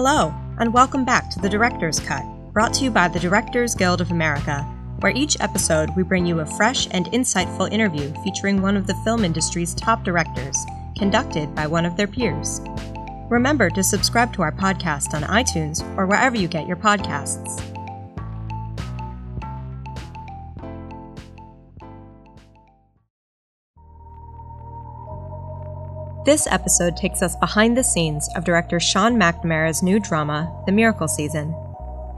Hello, and welcome back to the Director's Cut, brought to you by the Directors Guild of America, where each episode we bring you a fresh and insightful interview featuring one of the film industry's top directors, conducted by one of their peers. Remember to subscribe to our podcast on iTunes or wherever you get your podcasts. This episode takes us behind the scenes of director Sean McNamara's new drama, The Miracle Season.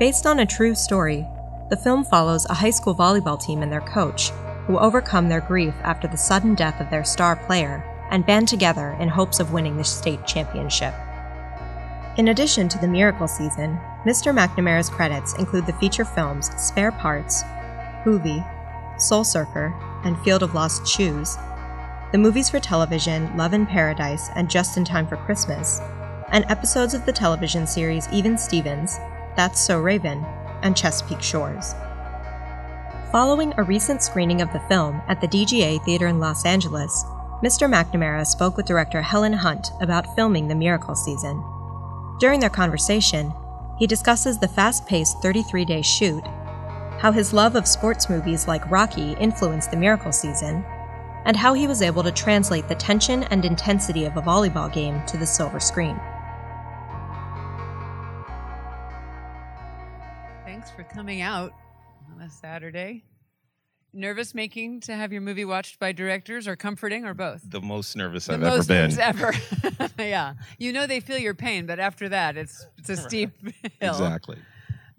Based on a true story, the film follows a high school volleyball team and their coach, who overcome their grief after the sudden death of their star player and band together in hopes of winning the state championship. In addition to The Miracle Season, Mr. McNamara's credits include the feature films Spare Parts, Hoovey, Soul Surfer, and Field of Lost Shoes, the movies for television Love in Paradise and Just in Time for Christmas, and episodes of the television series Even Stevens, That's So Raven, and Chesapeake Shores. Following a recent screening of the film at the DGA Theater in Los Angeles, Mr. McNamara spoke with director Helen Hunt about filming the Miracle season. During their conversation, he discusses the fast paced 33 day shoot, how his love of sports movies like Rocky influenced the Miracle season, and how he was able to translate the tension and intensity of a volleyball game to the silver screen. Thanks for coming out on a Saturday. Nervous making to have your movie watched by directors or comforting or both? The most nervous The I've most ever been. nervous ever. yeah. You know they feel your pain, but after that it's it's a steep hill. Exactly.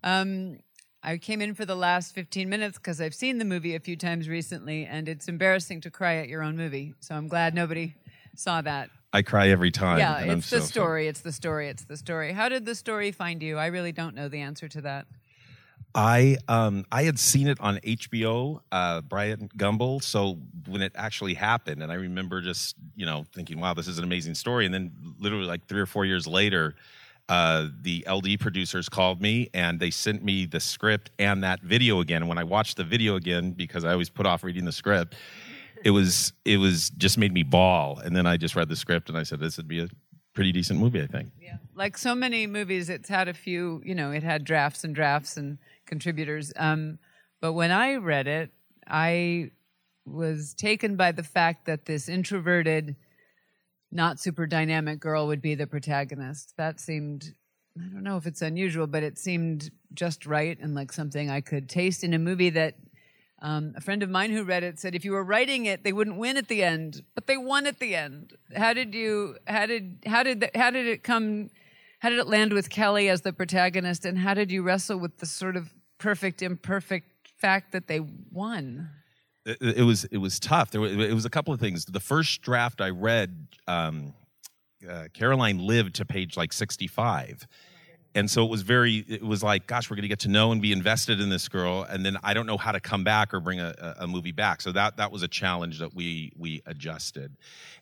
Um, I came in for the last 15 minutes because I've seen the movie a few times recently, and it's embarrassing to cry at your own movie. So I'm glad nobody saw that. I cry every time. yeah, and I'm it's the so- story. It's the story. It's the story. How did the story find you? I really don't know the answer to that. I um I had seen it on HBO, uh, Bryant Gumbel. So when it actually happened, and I remember just you know thinking, "Wow, this is an amazing story." And then literally like three or four years later, uh, the LD producers called me and they sent me the script and that video again. When I watched the video again, because I always put off reading the script, it was it was just made me bawl. And then I just read the script and I said, "This would be a pretty decent movie." I think. Yeah. Like so many movies, it's had a few, you know, it had drafts and drafts and contributors. Um, but when I read it, I was taken by the fact that this introverted, not super dynamic girl would be the protagonist. That seemed, I don't know if it's unusual, but it seemed just right and like something I could taste in a movie that um, a friend of mine who read it said if you were writing it, they wouldn't win at the end, but they won at the end. How did you? How did? How did? that- How did it come? How did it land with Kelly as the protagonist, and how did you wrestle with the sort of perfect, imperfect fact that they won? It, was it was tough. There was, it was a couple of things. The first draft I read, um, uh, Caroline lived to page like sixty five, and so it was very. It was like, gosh, we're going to get to know and be invested in this girl, and then I don't know how to come back or bring a, a movie back. So that that was a challenge that we we adjusted,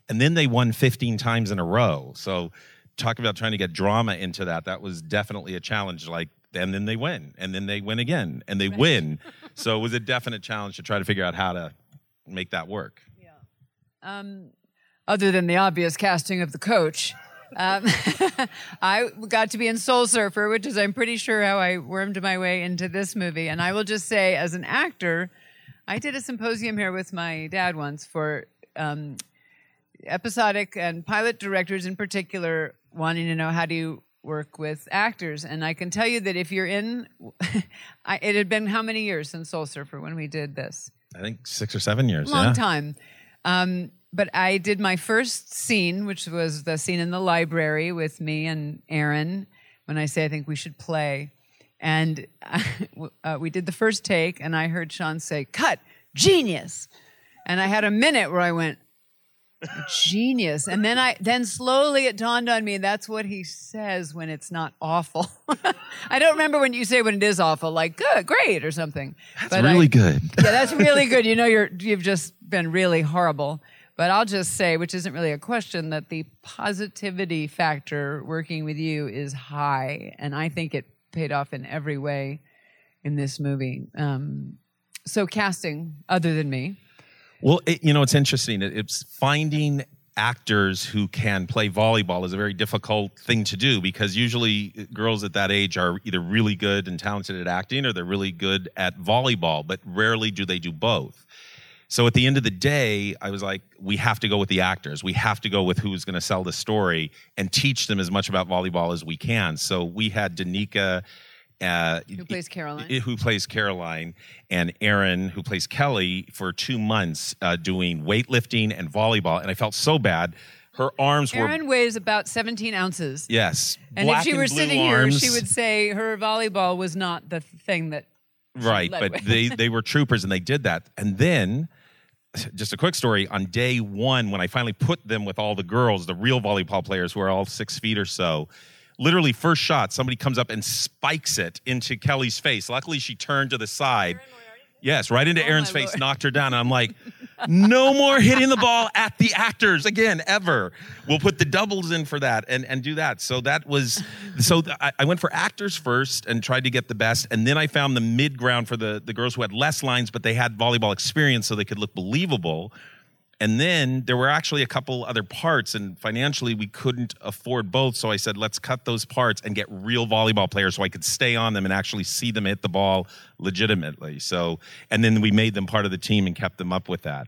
and then they won fifteen times in a row. So talk about trying to get drama into that. That was definitely a challenge. Like. And then they win, and then they win again, and they win. So it was a definite challenge to try to figure out how to make that work. Um, other than the obvious casting of the coach. Um, I got to be in Soul Surfer, which is, I'm pretty sure, how I wormed my way into this movie. And I will just say, as an actor, I did a symposium here with my dad once for um, episodic and pilot directors in particular wanting to know how do you work with actors. And I can tell you that if you're in, I, it had been how many years since Soul Surfer when we did this? I think six or seven years. long yeah. time. Um, but I did my first scene, which was the scene in the library with me and Erin. When I say I think we should play, and uh, we did the first take, and I heard Sean say, "Cut, genius," and I had a minute where I went, "Genius," and then I then slowly it dawned on me that's what he says when it's not awful. I don't remember when you say when it is awful, like good, great, or something. That's But I- really good. yeah, that's really good. You know, you're you've just been really horrible. But I'll just say, which isn't really a question, that the positivity factor working with you is high, and I think it paid off in every way in this movie. Um, so casting, other than me, Well, it, you know, it's interesting. It, it's finding actors who can play volleyball is a very difficult thing to do because usually girls at that age are either really good and talented at acting or they're really good at volleyball, but rarely do they do both. So at the end of the day, I was like, we have to go with the actors. We have to go with who's going to sell the story and teach them as much about volleyball as we can. So we had Danika. Uh, Who plays Caroline? who plays Caroline, and Erin, who plays Kelly, for two months uh, doing weightlifting and volleyball. And I felt so bad. Her arms were Erin weighs about 17 ounces. yes, And if she were sitting arms. here, she would say her volleyball was not the thing that. right but with. they they were troopers and they did that and then just a quick story on day one when i finally put them with all the girls the real volleyball players who are all six feet or so literally first shot somebody comes up and spikes it into kelly's face. Luckily she turned to the side. Yes right into Oh, Erin's face Lord. knocked her down. And i'm like no more hitting the ball at the actors again ever. We'll put the doubles in for that and and do that. So that was so th- I, I went for actors first and tried to get the best. And then i found the mid ground for the the girls who had less lines but they had volleyball experience so they could look believable and then there were actually a couple other parts, and financially we couldn't afford both. So I said, let's cut those parts and get real volleyball players so I could stay on them and actually see them hit the ball legitimately. So, and then we made them part of the team and kept them up with that.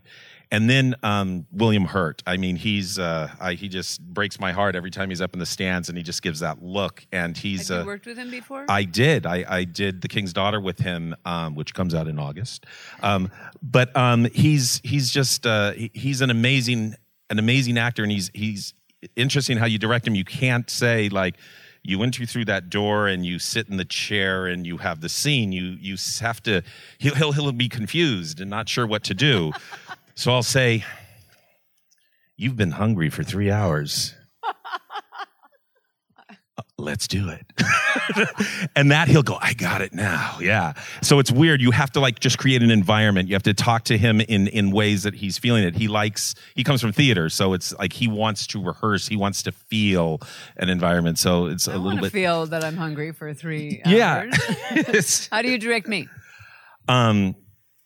And then um, William Hurt. I mean, he's uh, I, he just breaks my heart every time he's up in the stands, and he just gives that look. And he's Have uh, worked with him before? I did. I, I did The King's Daughter with him, um, which comes out in August. Um, but um, he's he's just uh, he's an amazing an amazing actor, and he's he's interesting how you direct him. You can't say like you enter through that door and you sit in the chair and you have the scene. You you have to he'll he'll, he'll be confused and not sure what to do. So I'll say, "You've been hungry for three hours." let's do it. and that he'll go, I got it now. Yeah. So it's weird. You have to like just create an environment. You have to talk to him in in ways that he's feeling it. He likes he comes from theater, so it's like he wants to rehearse, he wants to feel an environment. So it's I a little bit feel that I'm hungry for three Yeah. hours. It's- How do you direct me? um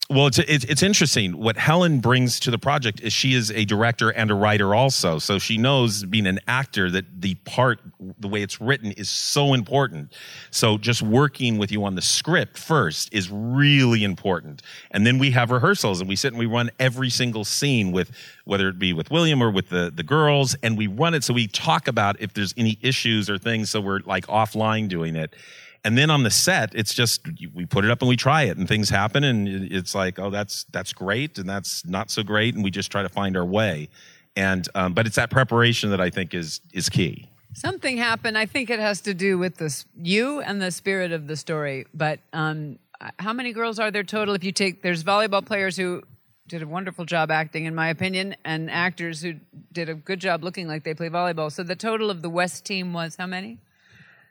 well, it's, it's it's interesting. What Helen brings to the project is she is a director and a writer also. So she knows being an actor that the part, the way it's written, is so important. So just working with you on the script first is really important. And then we have rehearsals and we sit and we run every single scene with whether it be with William or with the the girls, and we run it so we talk about if there's any issues or things. So we're like offline doing it. And then on the set, it's just we put it up and we try it, and things happen, and it's like, oh, that's that's great, and that's not so great, and we just try to find our way. And um, but it's that preparation that I think is is key. Something happened. I think it has to do with this you and the spirit of the story. But um, how many girls are there total? If you take, there's volleyball players who did a wonderful job acting, in my opinion, and actors who did a good job looking like they play volleyball. So the total of the West team was how many?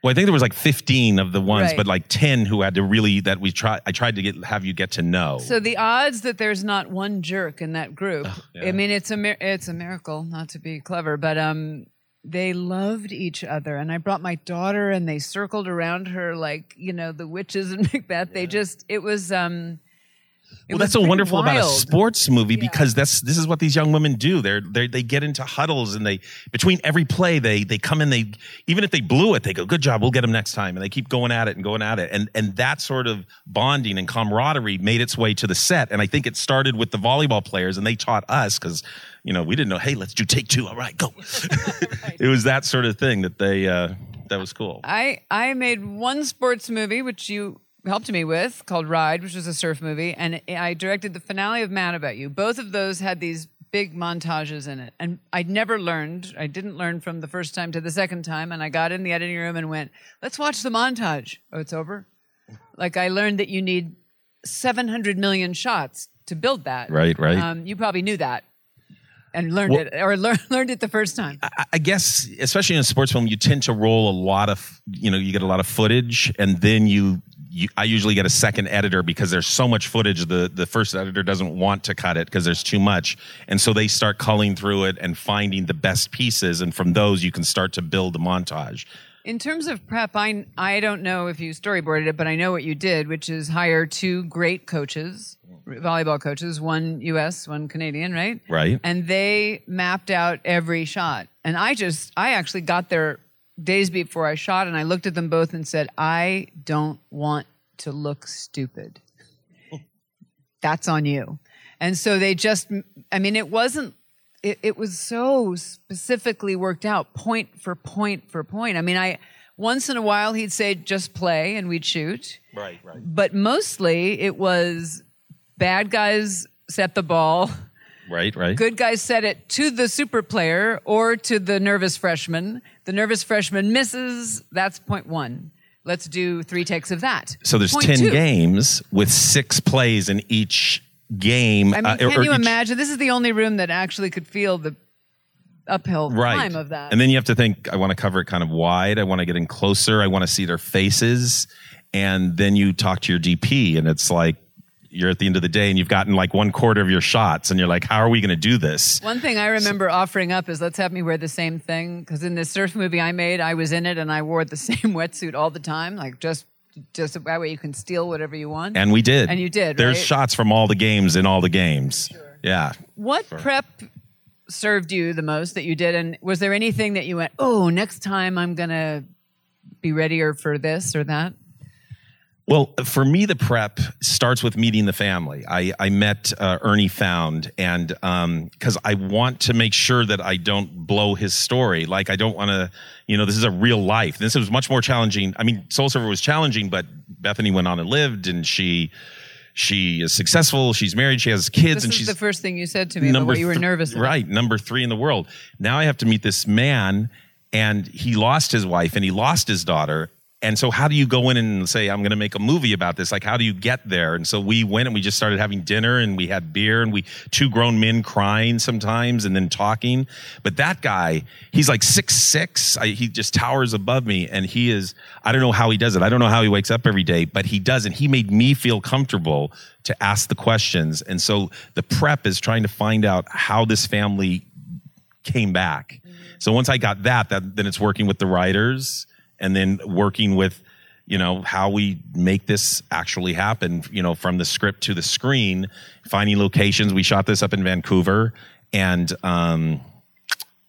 Well, I think there was like 15 of the ones, Right. but like 10 who had to really that we try. I tried to get have you get to know. So the odds that there's not one jerk in that group. yeah. I mean, it's a it's a miracle. Not to be clever, but um, they loved each other, and I brought my daughter, and they circled around her like you know the witches in Macbeth. They just it was um. Well, that's so wonderful about a sports movie because that's this is what these young women do. They're they they get into huddles and they between every play they they come in they even if they blew it they go good job we'll get them next time. And they keep going at it and going at it. And and that sort of bonding and camaraderie made its way to the set. And I think it started with the volleyball players and they taught us because you know we didn't know hey let's do take two. All right go. It was that sort of thing that they uh, that was cool. I I made one sports movie which you helped me with called Ride, which was a surf movie, and I directed the finale of Mad About You. Both of those had these big montages in it, and I'd never learned. I didn't learn from the first time to the second time, and I got in the editing room and went, "Let's watch the montage." Oh, it's over. Like I learned that you need 700 million shots to build that. Right, right. Um, you probably knew that. And learned Well- it, or learned learned it the first time. I- I guess, especially in a sports film, you tend to roll a lot of, you know, you get a lot of footage, and then you, you I usually get a second editor because there's so much footage. The the first editor doesn't want to cut it because there's too much, and so they start culling through it and finding the best pieces, and from those you can start to build a montage. In terms of prep, I I don't know if you storyboarded it, but I know what you did, which is hire two great coaches, volleyball coaches, one U.S., one Canadian, right? Right. And they mapped out every shot. And I just, I actually got there days before I shot, and I looked at them both and said, I don't want to look stupid. That's on you. And so they just, I mean, it wasn't, it, it was so specifically worked out, point for point for point. I mean, I, once in a while he'd say, just play, and we'd shoot. Right, right. But mostly it was bad guys set the ball, Right, right. good guys said it to the super player or to the nervous freshman. The nervous freshman misses, that's point one. Let's do three takes of that. So there's Point 10 two. games with six plays in each game. I mean, uh, can or you imagine? This is the only room that actually could feel the uphill Right. climb of that. And then you have to think, I want to cover it kind of wide. I want to get in closer. I want to see their faces. And then you talk to your DP, and it's like, you're at the end of the day and you've gotten like one quarter of your shots, and you're like, how are we going to do this? One thing I remember offering up is let's have me wear the same thing because in this surf movie I made, I was in it and I wore the same wetsuit all the time, like just just that way you can steal whatever you want. And we did. And you did, There's right? shots from all the games in all the games. Yeah. what prep served you the most that you did, and was there anything that you went, oh, next time I'm gonna be readier for this or that? Well, for me, the prep starts with meeting the family. I, I met uh, Ernie Found, and because I want to make sure that I don't blow his story. Like, I don't want to, you know, this is a real life. This was much more challenging. I mean, Soul Surfer was challenging, but Bethany went on and lived, and she she is successful. She's married. She has kids, This and is she's the first thing you said to me what you were th- nervous about. Right, number three in the world. Now I have to meet this man, and he lost his wife and he lost his daughter. And so, how do you go in and say, I'm going to make a movie about this? Like, how do you get there? And so we went and we just started having dinner and we had beer and we, two grown men crying sometimes and then talking. But that guy, he's like six, six. I, he just towers above me and he is, I don't know how he does it. I don't know how he wakes up every day, but he does. And he made me feel comfortable to ask the questions. And so the prep is trying to find out how this family came back. So once I got that, that then it's working with the writers and then working with you know how we make this actually happen you know from the script to the screen finding locations. We shot this up in vancouver and um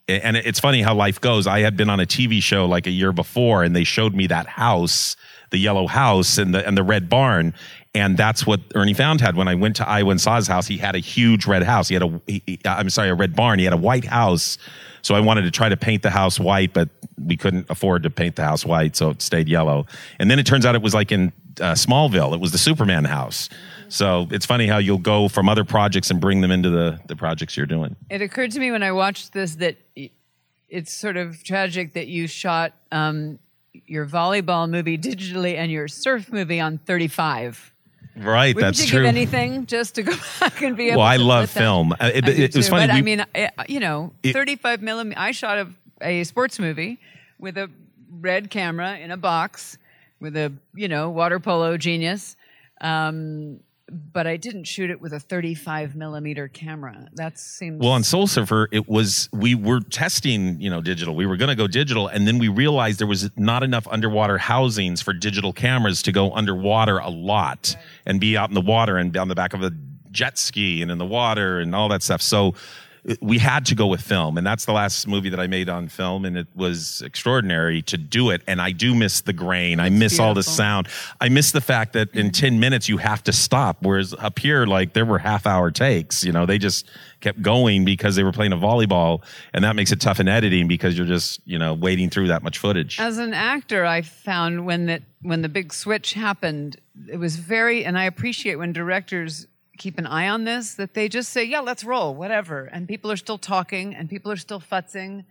and it's funny how life goes. I had been on a tv show like a year before and they showed me that house the yellow house and the and the red barn and that's what Ernie Found had when I went to Iowa and saw his house. He had a huge red house. He had a, he, I'm sorry, a red barn. He had a white house. So I wanted to try to paint the house white, but we couldn't afford to paint the house white, so it stayed yellow. And then it turns out it was like in uh, Smallville. It was the Superman house. So it's funny how you'll go from other projects and bring them into the the projects you're doing. It occurred to me when I watched this that it's sort of tragic that you shot um, your volleyball movie digitally and your surf movie on 35. Right, Wouldn't that's you true. give anything just to go back and be able well, I love film. Uh, It, I do it was funny. But I mean, I, you know, It- 35 millimeter. I shot a, a sports movie with a red camera in a box with a, you know, water polo genius. Um, but I didn't shoot it with a 35 millimeter camera. That seems Well, on Soul Surfer, it was we were testing, you know, digital. We were going to go digital, and then we realized there was not enough underwater housings for digital cameras to go underwater a lot and be out in the water and on the back of a jet ski and in the water and all that stuff. So we had to go with film, and that's the last movie that I made on film, and it was extraordinary to do it. And I do miss the grain. I miss all the sound. I miss the fact that in mm-hmm. 10 minutes you have to stop. Whereas up here, like there were half hour takes, you know, they just kept going because they were playing a volleyball. And that makes it tough in editing because you're just, you know, wading through that much footage. As an actor, I found when that when the big switch happened, it was very, and I appreciate when directors keep an eye on this that they just say, "Yeah, let's roll, whatever," and people are still talking and people are still futzing,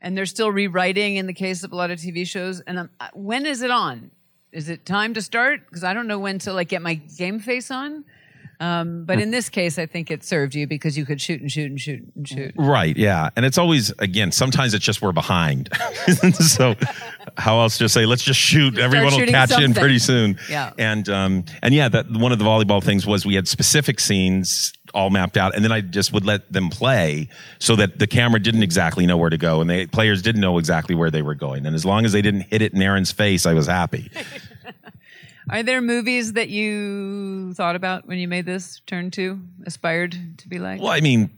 and they're still rewriting in the case of a lot of TV shows. And um, uh, when is it on? Is it time to start? Because I don't know when to like get my game face on. Um, but in this case, I think it served you because you could shoot and shoot and shoot and shoot. Right. Yeah. And it's always, again, sometimes it's just we're behind. so how else just say, let's just shoot. Everyone will catch in pretty soon. Yeah. And, um, and yeah, that one of the volleyball things was we had specific scenes all mapped out, and then I just would let them play so that the camera didn't exactly know where to go, and the players didn't know exactly where they were going. And as long as they didn't hit it in Erin's face, I was happy. Are there movies that you thought about when you made this turn to, aspired to be like? Well, I mean,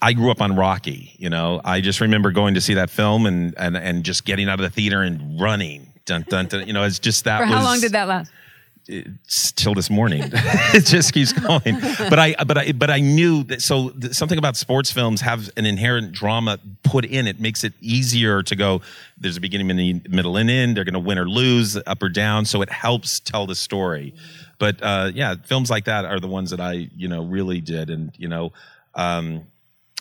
I grew up on Rocky. You know, I just remember going to see that film and and and just getting out of the theater and running. Dun dun dun. You know, it's just that. For how was, long did that last? Till this morning. it just keeps going. But I, but I, but I knew that. So th- something about sports films have an inherent drama put in. It makes it easier to go. There's a beginning, middle, and end. They're going to win or lose, up or down. So it helps tell the story. But uh, yeah, films like that are the ones that I, you know, really did. And you know, um,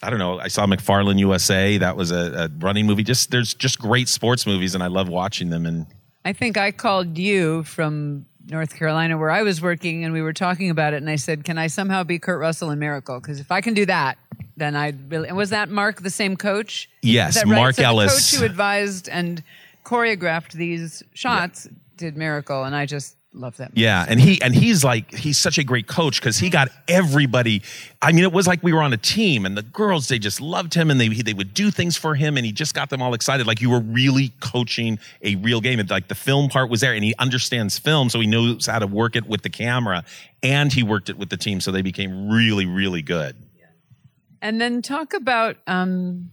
I don't know. I saw McFarland USA. That was a, a running movie. Just there's just great sports movies, and I love watching them. And I think I called you from North Carolina where I was working and we were talking about it and I said, "Can I somehow be Kurt Russell in Miracle? Because if I can do that, then I'd really." And was that Mark the same coach? Yes, Is that right? Mark so Ellis. the coach who advised and choreographed these shots did Miracle, and I just love that. movie. yeah, and he and he's like he's such a great coach because he got everybody. I mean, it was like we were on a team, and the girls they just loved him, and they they would do things for him, and he just got them all excited. Like you were really coaching a real game, and like the film part was there, and he understands film, so he knows how to work it with the camera, and he worked it with the team, so they became really really good. And then talk about um,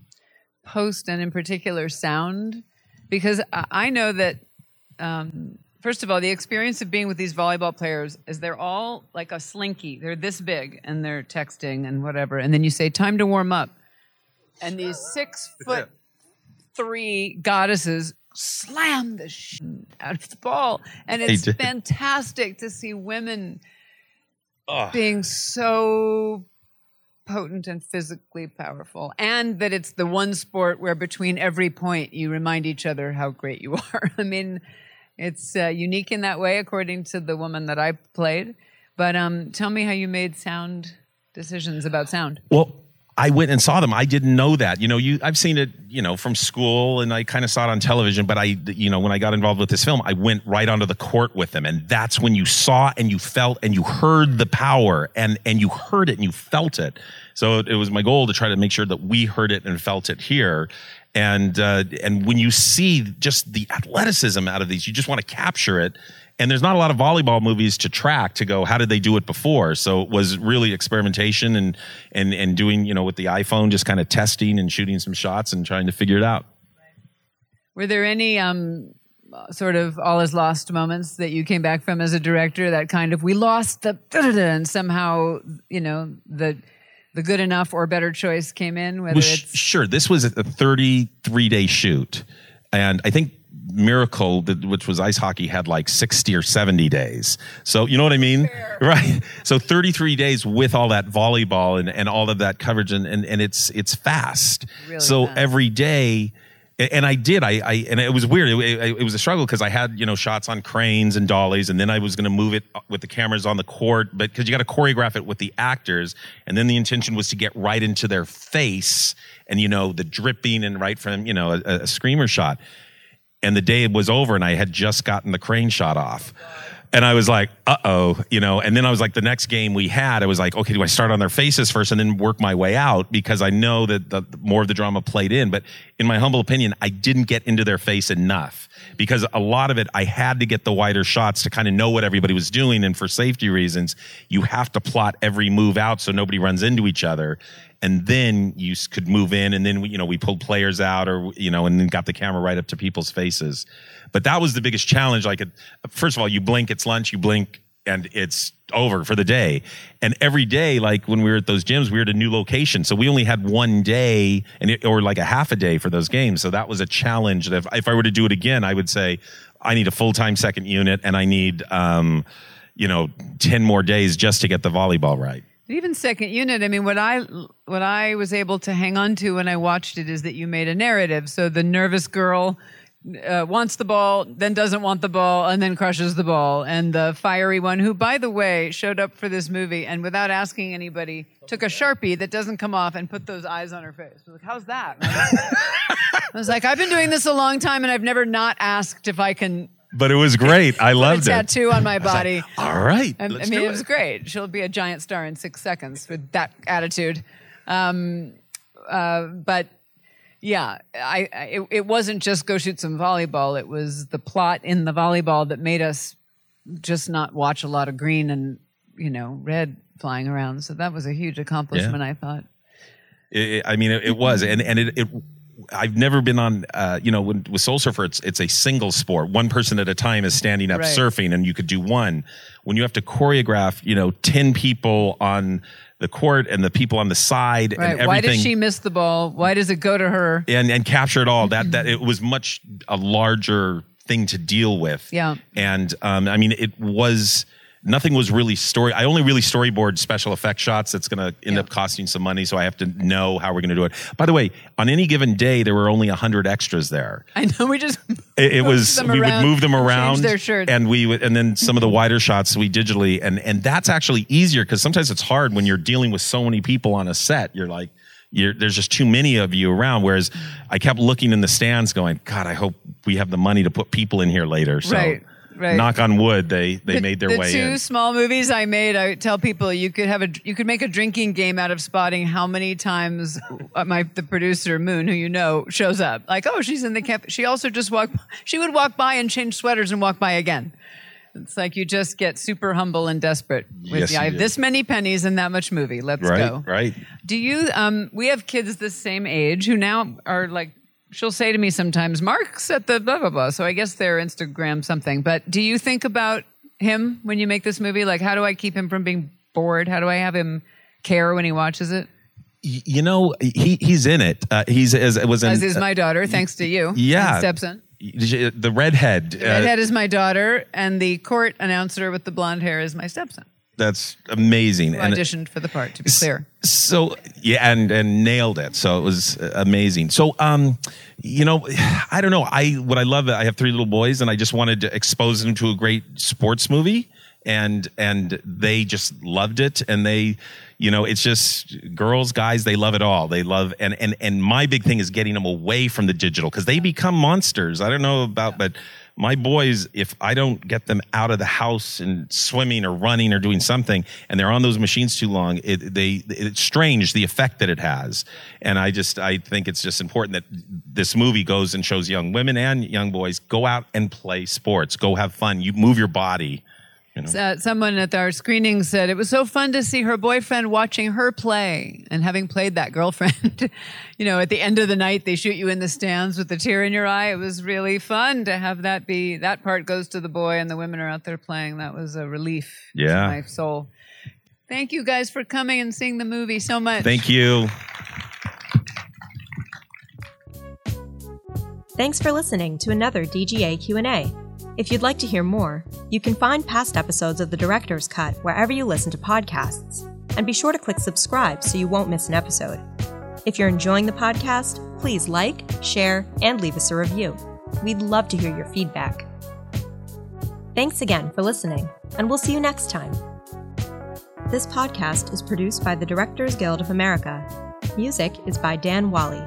post and in particular sound, because I I know that um, first of all, the experience of being with these volleyball players is they're all like a slinky. They're this big and they're texting and whatever, and then you say time to warm up, and these six foot three goddesses slam the shit out of the ball, and it's fantastic to see women Oh. being so potent and physically powerful and that it's the one sport where between every point you remind each other how great you are. I mean it's uh, unique in that way according to the woman that i played but um, tell me how you made sound decisions about sound Well, I went and saw them. I didn't know that. You know, you I've seen it, you know, from school and I kind of saw it on television, but I you know, when I got involved with this film, I went right onto the court with them and that's when you saw and you felt and you heard the power and and you heard it and you felt it. So it was my goal to try to make sure that we heard it and felt it here. And uh, and when you see just the athleticism out of these, you just want to capture it. And there's not a lot of volleyball movies to track to go, how did they do it before? So it was really experimentation and and and doing, you know, with the iPhone, just kind of testing and shooting some shots and trying to figure it out. were there any um, sort of all is lost moments that you came back from as a director that kind of we lost the and somehow you know the the good enough or better choice came in whether Well, it's sure, this was a 33 day shoot, and I think Miracle, which was ice hockey, had like 60 or 70 days. So you know what I mean, right? So 33 days with all that volleyball and, and all of that coverage, and and, and it's it's fast. Really so fast. every day. And I did. I, I and it was weird. It, it, it was a struggle because I had you know shots on cranes and dollies, and then I was going to move it uh, with the cameras on the court, but because you got to choreograph it with the actors, and then the intention was to get right into their face, and you know the dripping and right from you know a, a screamer shot and the day was over and I had just gotten the crane shot off. And I was like, uh oh, you know, and then I was like, the next game we had, I was like, okay, do I start on their faces first and then work my way out? Because I know that the, more of the drama played in. But in my humble opinion, I didn't get into their face enough because a lot of it, I had to get the wider shots to kind of know what everybody was doing. And for safety reasons, you have to plot every move out so nobody runs into each other. And then you could move in, and then you know we pulled players out, or you know, and then got the camera right up to people's faces. But that was the biggest challenge. Like, first of all, you blink, it's lunch. You blink, and it's over for the day. And every day, like when we were at those gyms, we were at a new location, so we only had one day, and it, or like a half a day for those games. So that was a challenge. That if, if I were to do it again, I would say I need a full time second unit, and I need, um, you know, ten more days just to get the volleyball right. Even second unit, I mean, what I what I was able to hang on to when I watched it is that you made a narrative. So the nervous girl uh, wants the ball, then doesn't want the ball, and then crushes the ball, and the fiery one, who, by the way, showed up for this movie and without asking anybody, took a sharpie that doesn't come off and put those eyes on her face. I was like, "How's that?" I was like, "I've been doing this a long time, and I've never not asked if I can." but it was great. I Put a loved it. tattoo on my body. All right, I, I mean, do it was great. She'll be a giant star in six seconds with that attitude. Um, uh, but yeah, I, I it, it wasn't just go shoot some volleyball. It was the plot in the volleyball that made us just not watch a lot of green and you know red flying around. So that was a huge accomplishment. I thought. It, it- I mean, it, was, and and it. it I've never been on, uh, you know, when, with Soul Surfer, it's it's a single sport. One person at a time is standing up Right. surfing, and you could do one. When you have to choreograph, you know, ten people on the court and the people on the side and everything, Why does she miss the ball? Why does it go to her? and and capture it all. That that it was much a larger thing to deal with. Yeah. and um, I mean, it was nothing was really story. I only really storyboard special effect shots. That's going to end Yeah. up costing some money, so I have to know how we're going to do it. By the way, on any given day, there were only hundred extras there. I know we just It, it was we would move them around, their shirts. and we would, and then some of the wider shots we digitally, and and that's actually easier because sometimes it's hard when you're dealing with so many people on a set. You're like. You're, there's just too many of you around. Whereas I kept looking in the stands, going, "God, I hope we have the money to put people in here later." So, Right, right. knock on wood, they they the, made their the way two in. small movies I made. I tell people you could have a you could make a drinking game out of spotting how many times uh, my the producer Moon, who you know, shows up. Like, oh, she's in the camp. She also just walked. She would walk by and change sweaters and walk by again. It's like you just get super humble and desperate. With Yes, the, I have this many pennies and that much movie. Let's Right, go. right. Do you? Um, we have kids the same age who now are like. She'll say to me sometimes, "Mark's at the blah blah blah." So I guess they're Instagram something. But do you think about him when you make this movie? Like, how do I keep him from being bored? How do I have him care when he watches it? You know, he he's in it. Uh, he's as it was in, As is my daughter, thanks to you. yeah, stepson. the redhead. uh, Redhead is my daughter, and the court announcer with the blonde hair is my stepson. That's amazing. Who And- auditioned for the part, to be clear. so yeah and and nailed it. So it was uh, amazing. So um you know i don't know. I what i love i have three little boys and i just wanted to expose them to a great sports movie and and they just loved it. And they you know it's just girls guys they love it all. They love and and and my big thing is getting them away from the digital because they become monsters. I don't know about but my boys, if I don't get them out of the house and swimming or running or doing something, and they're on those machines too long, it, they it's strange the effect that it has. And I just I think it's just important that this movie goes and shows young women and young boys go out and play sports, go have fun, you move your body. You know? Uh, someone at our screening said it was so fun to see her boyfriend watching her play and having played that girlfriend. you know, at the end of the night, they shoot you in the stands with a tear in your eye. It was really fun to have that be that part goes to the boy and the women are out there playing. That was a relief Yeah. to my soul. Thank you guys for coming and seeing the movie so much. Thank you. Thanks for listening to another DGA Q&A. If you'd like to hear more, you can find past episodes of The Director's Cut wherever you listen to podcasts. And be sure to click subscribe so you won't miss an episode. If you're enjoying the podcast, please like, share, and leave us a review. We'd love to hear your feedback. Thanks again for listening, and we'll see you next time. This podcast is produced by the Directors Guild of America. Music is by Dan Wally.